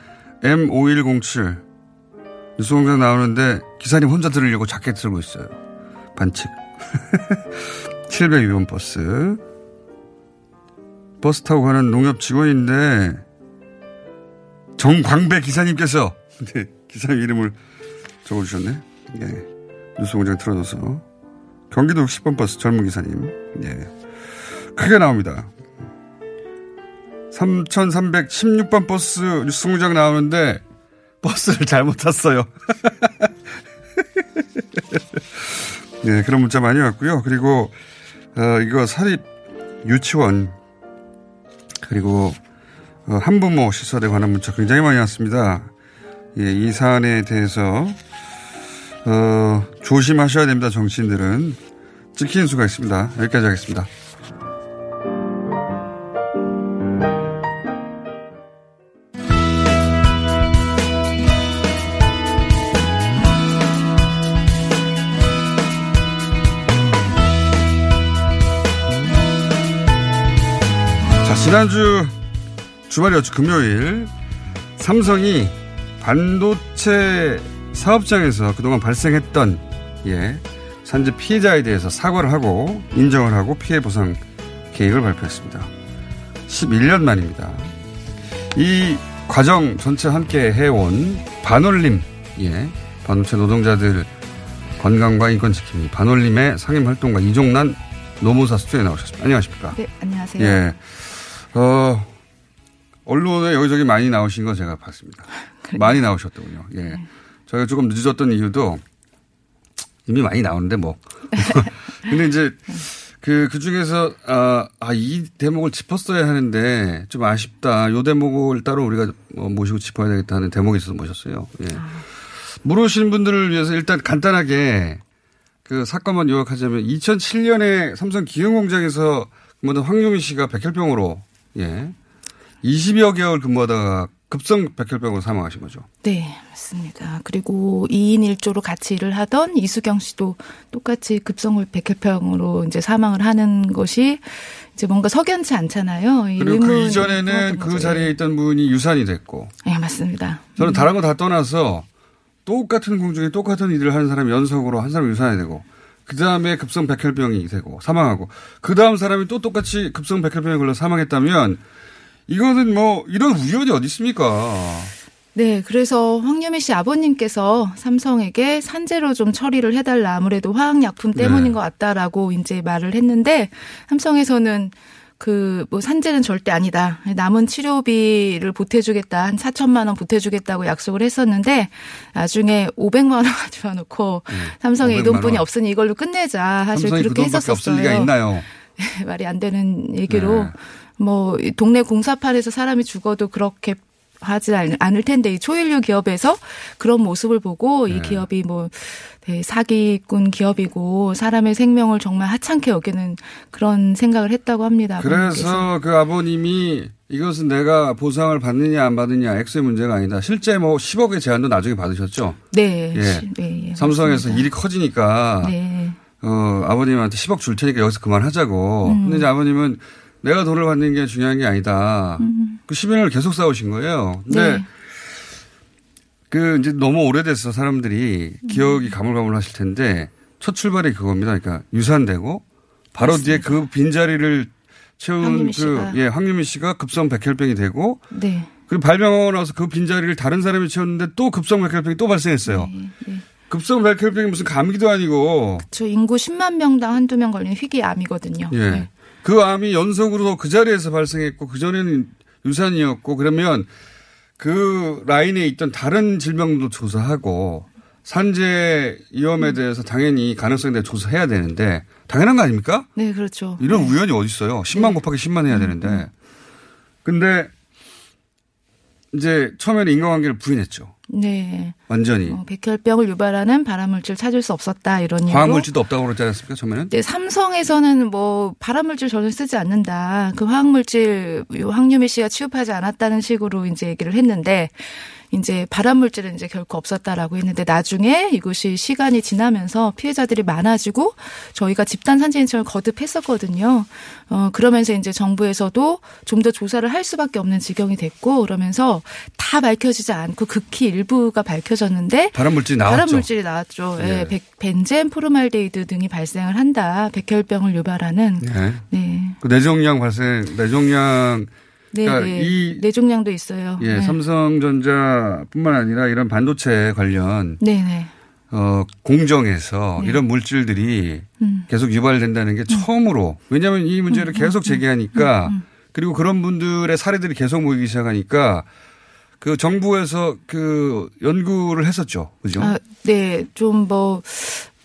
M5107. 뉴스공장 나오는데 기사님 혼자 들으려고 자켓 들고 있어요. 반칙. 702번 버스. 버스 타고 가는 농협 직원인데 정광배 기사님께서 네, 기사님 이름을 적어주셨네. 예. 뉴스 공장 틀어줘서 경기도 60번 버스 젊은 기사님. 예. 크게 나옵니다. 3316번 버스 뉴스 공장 나오는데 버스를 잘못 탔어요. 네, 그런 문자 많이 왔고요. 그리고 어, 이거 사립 유치원 그리고 어, 한부모 시설에 관한 문자 굉장히 많이 왔습니다. 예, 이 사안에 대해서 어, 조심하셔야 됩니다. 정치인들은 찍히는 수가 있습니다. 여기까지 하겠습니다. 지난주 주말이었죠. 금요일. 삼성이 반도체 사업장에서 그동안 발생했던, 예, 산재 피해자에 대해서 사과를 하고 인정을 하고 피해 보상 계획을 발표했습니다. 11년 만입니다. 이 과정 전체 함께 해온 반올림, 예, 반도체 노동자들 건강과 인권 지킴이 반올림의 상임 활동가 이종란 노무사 스튜디오에 나오셨습니다. 안녕하십니까? 네, 안녕하세요. 예. 어, 언론에 여기저기 많이 나오신 거 제가 봤습니다. 많이 나오셨더군요. 예. 네. 저희가 조금 늦었던 이유도 이미 많이 나오는데 뭐. 근데 이제 그, 그 중에서, 아, 아, 이 대목을 짚었어야 하는데 좀 아쉽다. 요 대목을 따로 우리가 뭐 모시고 짚어야 되겠다 하는 대목이 있어서 모셨어요. 예. 아. 물으시는 분들을 위해서 일단 간단하게 그 사건만 요약하자면 2007년에 삼성 기흥공장에서 근무하던 황유미 씨가 백혈병으로 예. 20여 개월 근무하다가 급성 백혈병으로 사망하신 거죠. 네, 맞습니다. 그리고 2인 1조로 같이 일을 하던 이수경 씨도 똑같이 급성 백혈병으로 이제 사망을 하는 것이 이제 뭔가 석연치 않잖아요. 그리고 그 이전에는 그 자리에 있던 분이 유산이 됐고. 네, 맞습니다. 저는 다른 거 다 떠나서 똑같은 공중에 똑같은 일을 하는 사람이 연속으로 한 사람이 유산이 되고 그 다음에 급성 백혈병이 되고 사망하고 그 다음 사람이 또 똑같이 급성 백혈병에 걸려 사망했다면 이거는 뭐 이런 우연이 어디 있습니까? 네, 그래서 황유미 씨 아버님께서 삼성에게 산재로 좀 처리를 해달라 아무래도 화학약품 때문인 네. 것 같다라고 이제 말을 했는데 삼성에서는 그, 뭐, 산재는 절대 아니다. 남은 치료비를 보태주겠다. 한 4천만 원 보태주겠다고 약속을 했었는데, 나중에 500만 원 가져와 놓고, 네. 삼성에 이 돈뿐이 없으니 이걸로 끝내자. 사실 그렇게 그 했었었어요. 없을 리가 있나요? 말이 안 되는 얘기로. 네. 뭐 동네 공사판에서 사람이 죽어도 그렇게 하지 않을 텐데 이 초일류 기업에서 그런 모습을 보고 네. 이 기업이 뭐 네, 사기꾼 기업이고 사람의 생명을 정말 하찮게 여기는 그런 생각을 했다고 합니다. 그래서 아버님께서. 그 아버님이 이것은 내가 보상을 받느냐 안 받느냐 액수의 문제가 아니다. 실제 뭐 10억의 제안도 나중에 받으셨죠? 네. 예. 네, 예, 삼성에서 일이 커지니까 네. 어, 아버님한테 10억 줄 테니까 여기서 그만하자고. 음. 근데 이제 아버님은 내가 돈을 받는 게 중요한 게 아니다. 음. 그 10년을 계속 싸우신 거예요. 근데 네. 그 이제 너무 오래돼서 사람들이 기억이 가물가물 하실 텐데 첫 출발이 그겁니다. 그러니까 유산되고 바로 맞습니다. 뒤에 그 빈자리를 채운 그, 예, 황유미 씨가 급성 백혈병이 되고. 네. 그리고 발병하고 나서 그 빈자리를 다른 사람이 채웠는데 또 급성 백혈병이 또 발생했어요. 네, 네. 급성 백혈병이 무슨 감기도 아니고. 그렇죠. 인구 10만 명당 한두 명 걸리는 희귀암이거든요. 예. 네. 그 암이 연속으로 그 자리에서 발생했고 그전에는 유산이었고 그러면 그 라인에 있던 다른 질병도 조사하고 산재 위험에 대해서 당연히 가능성에 대해 조사해야 되는데 당연한 거 아닙니까? 네, 그렇죠. 이런 네. 우연이 어디 있어요? 10만 네. 곱하기 10만 해야 음, 되는데. 음. 근데 이제 처음에는 인과관계를 부인했죠. 네. 완전히. 어, 백혈병을 유발하는 발암물질 찾을 수 없었다 이런 이유로. 화학물질도 없다고 그러지 않았습니까 처음에는? 네, 삼성에서는 뭐 발암물질 전혀 쓰지 않는다. 그 화학물질 황유미 씨가 취급하지 않았다는 식으로 이제 얘기를 했는데 이제 발암 물질은 이제 결코 없었다라고 했는데 나중에 이것이 시간이 지나면서 피해자들이 많아지고 저희가 집단 산재 신청을 거듭했었거든요. 어 그러면서 이제 정부에서도 좀 더 조사를 할 수밖에 없는 지경이 됐고 그러면서 다 밝혀지지 않고 극히 일부가 밝혀졌는데 발암 물질이 나왔죠. 발암 물질이 나왔죠. 예, 네. 벤젠 포름알데히드 등이 발생을 한다. 백혈병을 유발하는. 네. 네. 그 뇌종양 발생 뇌종양 네, 그러니까 네. 이 뇌종양도 있어요. 예, 네. 삼성전자뿐만 아니라 이런 반도체 관련 네, 네. 어, 공정에서 네. 이런 물질들이 음. 계속 유발된다는 게 음. 처음으로 왜냐하면 이 문제를 음, 음 계속 음, 제기하니까 음, 그리고 그런 분들의 사례들이 계속 모이기 시작하니까 그 정부에서 그 연구를 했었죠. 그죠? 아, 네. 좀뭐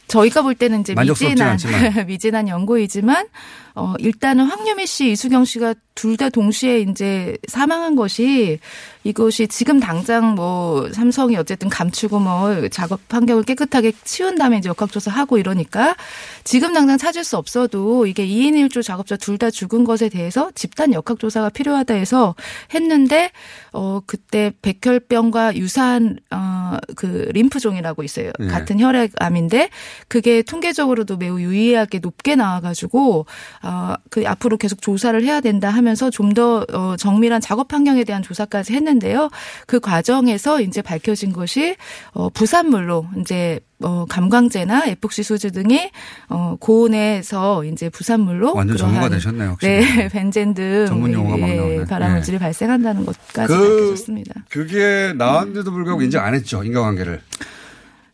저희가 볼 때는 이제 미진한 미진한 연구이지만 어 일단은 황유미 씨, 이수경 씨가 둘 다 동시에 이제 사망한 것이 이것이 지금 당장 뭐 삼성이 어쨌든 감추고 뭐 작업 환경을 깨끗하게 치운 다음에 이제 역학조사 하고 이러니까 지금 당장 찾을 수 없어도 이게 2인 1조 작업자 둘 다 죽은 것에 대해서 집단 역학조사가 필요하다 해서 했는데 어 그때 백혈병과 유사한 어 그 림프종이라고 있어요. 네. 같은 혈액암인데 그게 통계적으로도 매우 유의하게 높게 나와가지고 어그 앞으로 계속 조사를 해야 된다 하면서 좀 더 어, 정밀한 작업 환경에 대한 조사까지 했는데요. 그 과정에서 이제 밝혀진 것이 어, 부산물로 이제 어, 감광제나 에폭시 수주 등이 어, 고온에서 이제 부산물로 완전 전문가 되셨네요. 혹시. 네, 벤젠 등 전문 용어가 막 나오네. 발암물질이 네. 발생한다는 것까지 그, 밝혀졌습니다. 그게 나왔는데도 불구하고 음. 인정 안 했죠 인과관계를.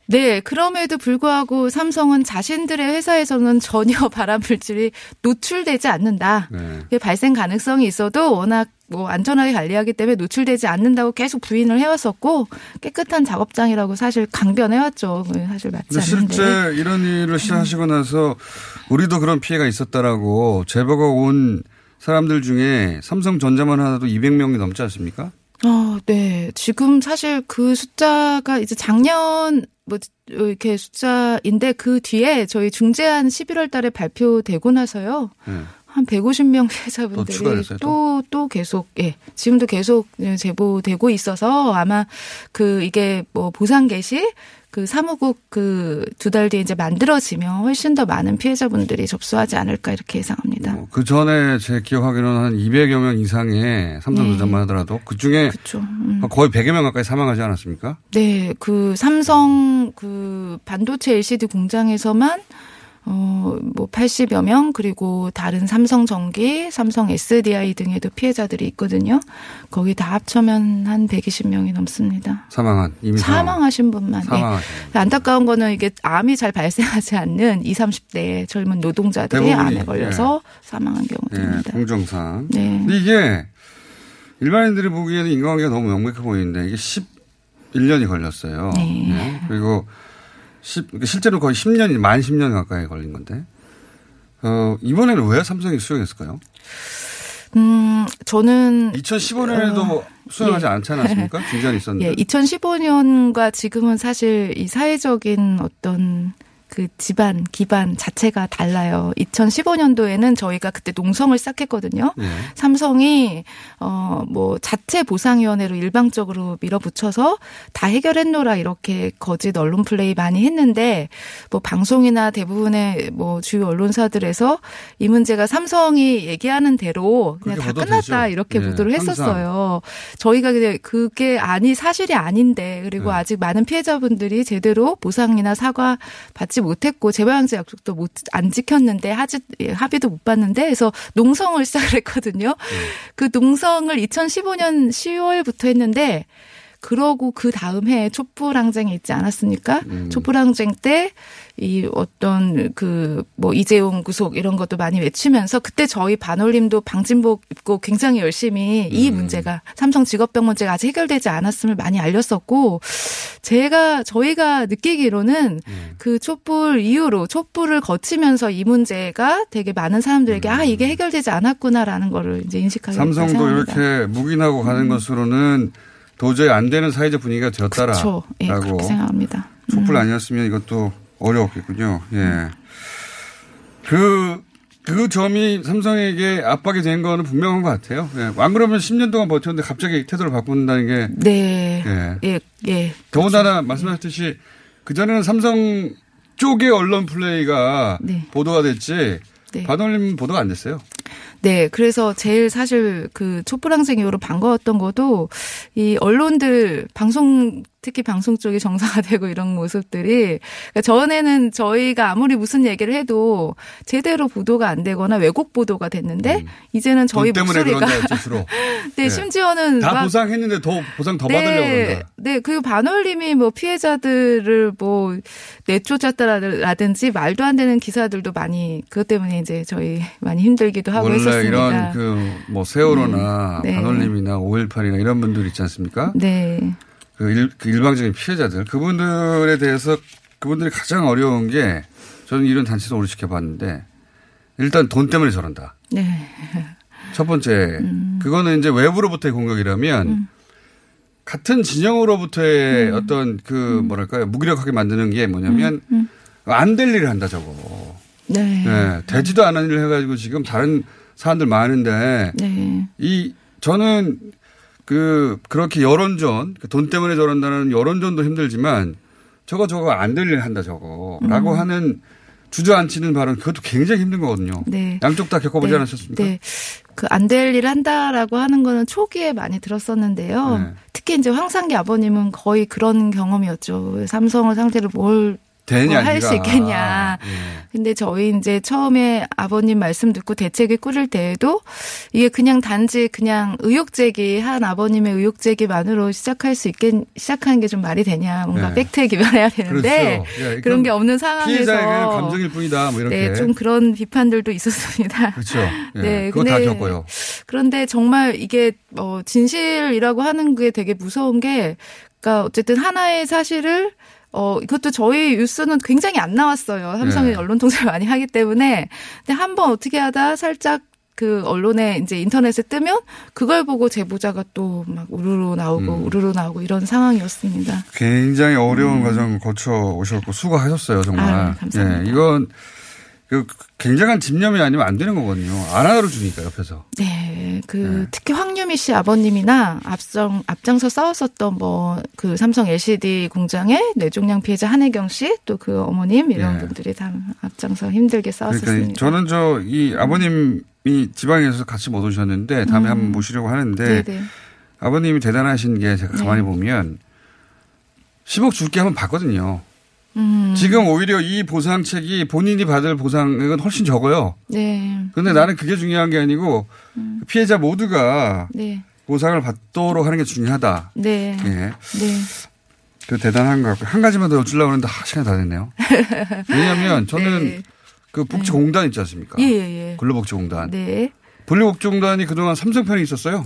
네, 그럼에도 불구하고 삼성은 자신들의 회사에서는 전혀 발암물질이 노출되지 않는다. 네. 발생 가능성이 있어도 워낙 뭐 안전하게 관리하기 때문에 노출되지 않는다고 계속 부인을 해왔었고 깨끗한 작업장이라고 사실 강변해왔죠. 사실 맞지 않는데. 실제 이런 일을 시작하시고 나서 우리도 그런 피해가 있었다라고 제보가 온 사람들 중에 삼성전자만 하나도 200명이 넘지 않습니까? 어, 네. 지금 사실 그 숫자가 이제 작년 뭐 이렇게 숫자인데 그 뒤에 저희 중재안 11월 달에 발표되고 나서요. 네. 한 150명 피해자분들이 또, 또 계속, 예, 지금도 계속 제보되고 있어서 아마 그 이게 뭐 보상 개시 그 사무국 그 두 달 뒤에 이제 만들어지면 훨씬 더 많은 피해자분들이 접수하지 않을까 이렇게 예상합니다. 어, 그 전에 제 기억하기로는 한 200여 명 이상의 삼성전자만 네. 하더라도 그 중에 음. 거의 100여 명 가까이 사망하지 않았습니까? 네, 그 삼성 그 반도체 LCD 공장에서만 어, 뭐 80여 명, 그리고 다른 삼성 전기, 삼성 SDI 등에도 피해자들이 있거든요. 거기 다 합쳐면 한 120명이 넘습니다. 사망한, 이미 사망하신 분만. 사망하신. 네. 안타까운 거는 이게 암이 잘 발생하지 않는 20, 30대 젊은 노동자들이 암에 걸려서 네. 사망한 경우들입니다. 네, 공정상. 네. 근데 이게 일반인들이 보기에는 인과관계가 너무 명백해 보이는데 이게 11년이 걸렸어요. 네. 네. 그리고 10, 실제로 거의 10년이 만 10년 가까이 걸린 건데 어, 이번에는 왜 삼성이 수용했을까요? 음, 저는 2015년에도 어, 수행하지 예. 않지 않았습니까? 중간이 있었는데. 예, 2015년과 지금은 사실 이 사회적인 어떤 그 집안 기반 자체가 달라요. 2015년도에는 저희가 그때 농성을 시작했거든요. 네. 삼성이 어뭐 자체 보상위원회로 일방적으로 밀어붙여서 다 해결했노라 이렇게 거짓 언론 플레이 많이 했는데 뭐 방송이나 대부분의 뭐 주요 언론사들에서 이 문제가 삼성이 얘기하는 대로 그냥 다 끝났다 되죠. 이렇게 네. 보도를 했었어요. 항상. 저희가 그게 아니 사실이 아닌데 그리고 네. 아직 많은 피해자분들이 제대로 보상이나 사과 받지 받지 못했고 재방제 약속도 못 안 지켰는데 하지 합의도 못 봤는데 그래서 농성을 시작을 했거든요. 음. 그 농성을 2015년 10월부터 했는데 그러고 그 다음 해에 촛불항쟁이 있지 않았습니까? 음. 촛불항쟁 때 이 어떤 그 뭐 이재용 구속 이런 것도 많이 외치면서 그때 저희 반올림도 방진복 입고 굉장히 열심히 이 음. 문제가 삼성 직업병 문제가 아직 해결되지 않았음을 많이 알렸었고 제가 저희가 느끼기로는 음. 그 촛불 이후로 촛불을 거치면서 이 문제가 되게 많은 사람들에게 음. 아 이게 해결되지 않았구나라는 거를 이제 인식하게 삼성도. 이렇게 묵인하고 가는 음. 것으로는 도저히 안 되는 사회적 분위기가 되었다라고 예, 그렇게 생각합니다. 촛불 음. 아니었으면 이것도 어려웠겠군요. 예. 그, 그 점이 삼성에게 압박이 된 거는 분명한 것 같아요. 예. 안 그러면 10년 동안 버텼는데 갑자기 태도를 바꾼다는 게. 네. 예. 예. 예. 더군다나 그렇죠. 말씀하셨듯이 그전에는 삼성 쪽의 언론 플레이가 네. 보도가 됐지. 네. 반올림 보도가 안 됐어요. 네, 그래서 제일 사실 그 촛불항쟁 이후로 반가웠던 것도 이 언론들 방송 특히 방송 쪽이 정상화 되고 이런 모습들이 그러니까 전에는 저희가 아무리 무슨 얘기를 해도 제대로 보도가 안 되거나 왜곡 보도가 됐는데 음. 이제는 저희 목소리가 네, 네, 심지어는 다 보상했는데 더 보상 더 네, 받으려고 그런다. 네, 그 반올림이 뭐 피해자들을 뭐 내쫓았다라든지 말도 안 되는 기사들도 많이 그것 때문에 이제 저희 많이 힘들기도 하고 했었습니다. 이런 그 뭐 세월호나 네. 반올림이나 5.18이나 이런 분들 있지 않습니까? 네. 그, 일, 그 일방적인 피해자들 그분들에 대해서 그분들이 가장 어려운 게 저는 이런 단체도 오래 지켜봤는데 일단 돈 때문에 저런다. 네. 첫 번째 음. 그거는 이제 외부로부터의 공격이라면 음. 같은 진영으로부터의 음. 어떤 그 음. 뭐랄까요 무기력하게 만드는 게 뭐냐면 음. 음. 안될 일을 한다 저거. 네. 네. 되지도 않은 일을 해가지고 지금 다른 사람들 많은데 네. 이 저는 그 그렇게 여론전 그돈 때문에 저런다는 여론전도 힘들지만 저거 저거 안될일 한다 저거라고 음. 하는 주저앉히는 발언 그것도 굉장히 힘든 거거든요. 네. 양쪽 다 겪어보지 네. 않으셨습니까? 네. 그 안 될일 한다라고 하는 거는 초기에 많이 들었었는데요. 네. 특히 이제 황상기 아버님은 거의 그런 경험이었죠. 삼성을 상대로 뭘 되냐, 뭐할수 있겠냐. 예. 근데 저희 이제 처음에 아버님 말씀 듣고 대책을 꾸릴 때에도 이게 그냥 단지 그냥 의혹 제기 한 아버님의 의혹 제기만으로 시작할 수 있겠 시작하는 게 좀 말이 되냐. 뭔가 네. 팩트에 기반해야 되는데 그렇죠. 예, 그런 게 없는 상황에서 감정일 뿐이다. 뭐 이렇게. 네, 좀 그런 비판들도 있었습니다. 그렇죠. 예. 네, 그거 다 겪어요. 그런데 정말 이게 어 진실이라고 하는 게 되게 무서운 게 그러니까 어쨌든 하나의 사실을 어, 이것도 저희 뉴스는 굉장히 안 나왔어요. 삼성이 네. 언론 통제를 많이 하기 때문에. 근데 한 번 어떻게 하다 살짝 그 언론에 이제 인터넷에 뜨면 그걸 보고 제보자가 또 막 우르르 나오고 음. 우르르 나오고 이런 상황이었습니다. 굉장히 어려운 음. 과정 거쳐 오셨고 수고하셨어요, 정말. 아, 감사합니다. 네, 이건 그 굉장한 집념이 아니면 안 되는 거거든요. 안 알아주니까 옆에서. 네, 그 네. 특히 황유미 씨 아버님이나 앞성 앞장서 싸웠었던 뭐 그 삼성 LCD 공장의 뇌종양 피해자 한혜경 씨 또 그 어머님 이런 네. 분들이 다 앞장서 힘들게 싸웠었습니다. 그러니까 저는 저 이 아버님이 지방에서 같이 못 오셨는데 다음에 음. 한번 모시려고 하는데 네네. 네. 아버님이 대단하신 게 제가 가만히 네. 보면 10억 줄게 한번 봤거든요. 음. 지금 오히려 이 보상책이 본인이 받을 보상액은 훨씬 적어요. 네. 근데 나는 그게 중요한 게 아니고 음. 피해자 모두가 네. 보상을 받도록 하는 게 중요하다. 네. 예. 네. 그 대단한 것 같고 한 가지만 더 여쭈려고 하는데 아, 시간이 다 됐네요. 왜냐하면 저는 네. 그 복지공단 있지 않습니까? 예, 예, 예. 근로복지공단. 네. 근로복지공단이 그동안 삼성 편이 있었어요.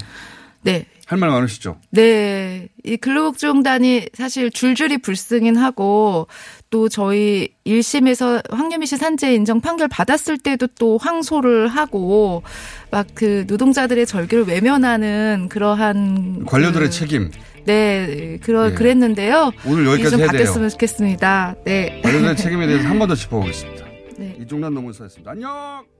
네. 할 말 많으시죠? 네. 이 근로복지공단이 사실 줄줄이 불승인 하고 또 저희 1심에서 황유미 씨 산재 인정 판결 받았을 때도 또 황소를 하고 막 그 노동자들의 절규를 외면하는 그러한 관료들의 그 책임. 네, 그러 네. 그랬는데요. 오늘 여기까지 좀 해야 돼요. 바뀌었으면 좋겠습니다. 네. 관료들의 책임에 대해서 한 번 더 짚어보겠습니다. 네. 이종란 노무사였습니다. 안녕!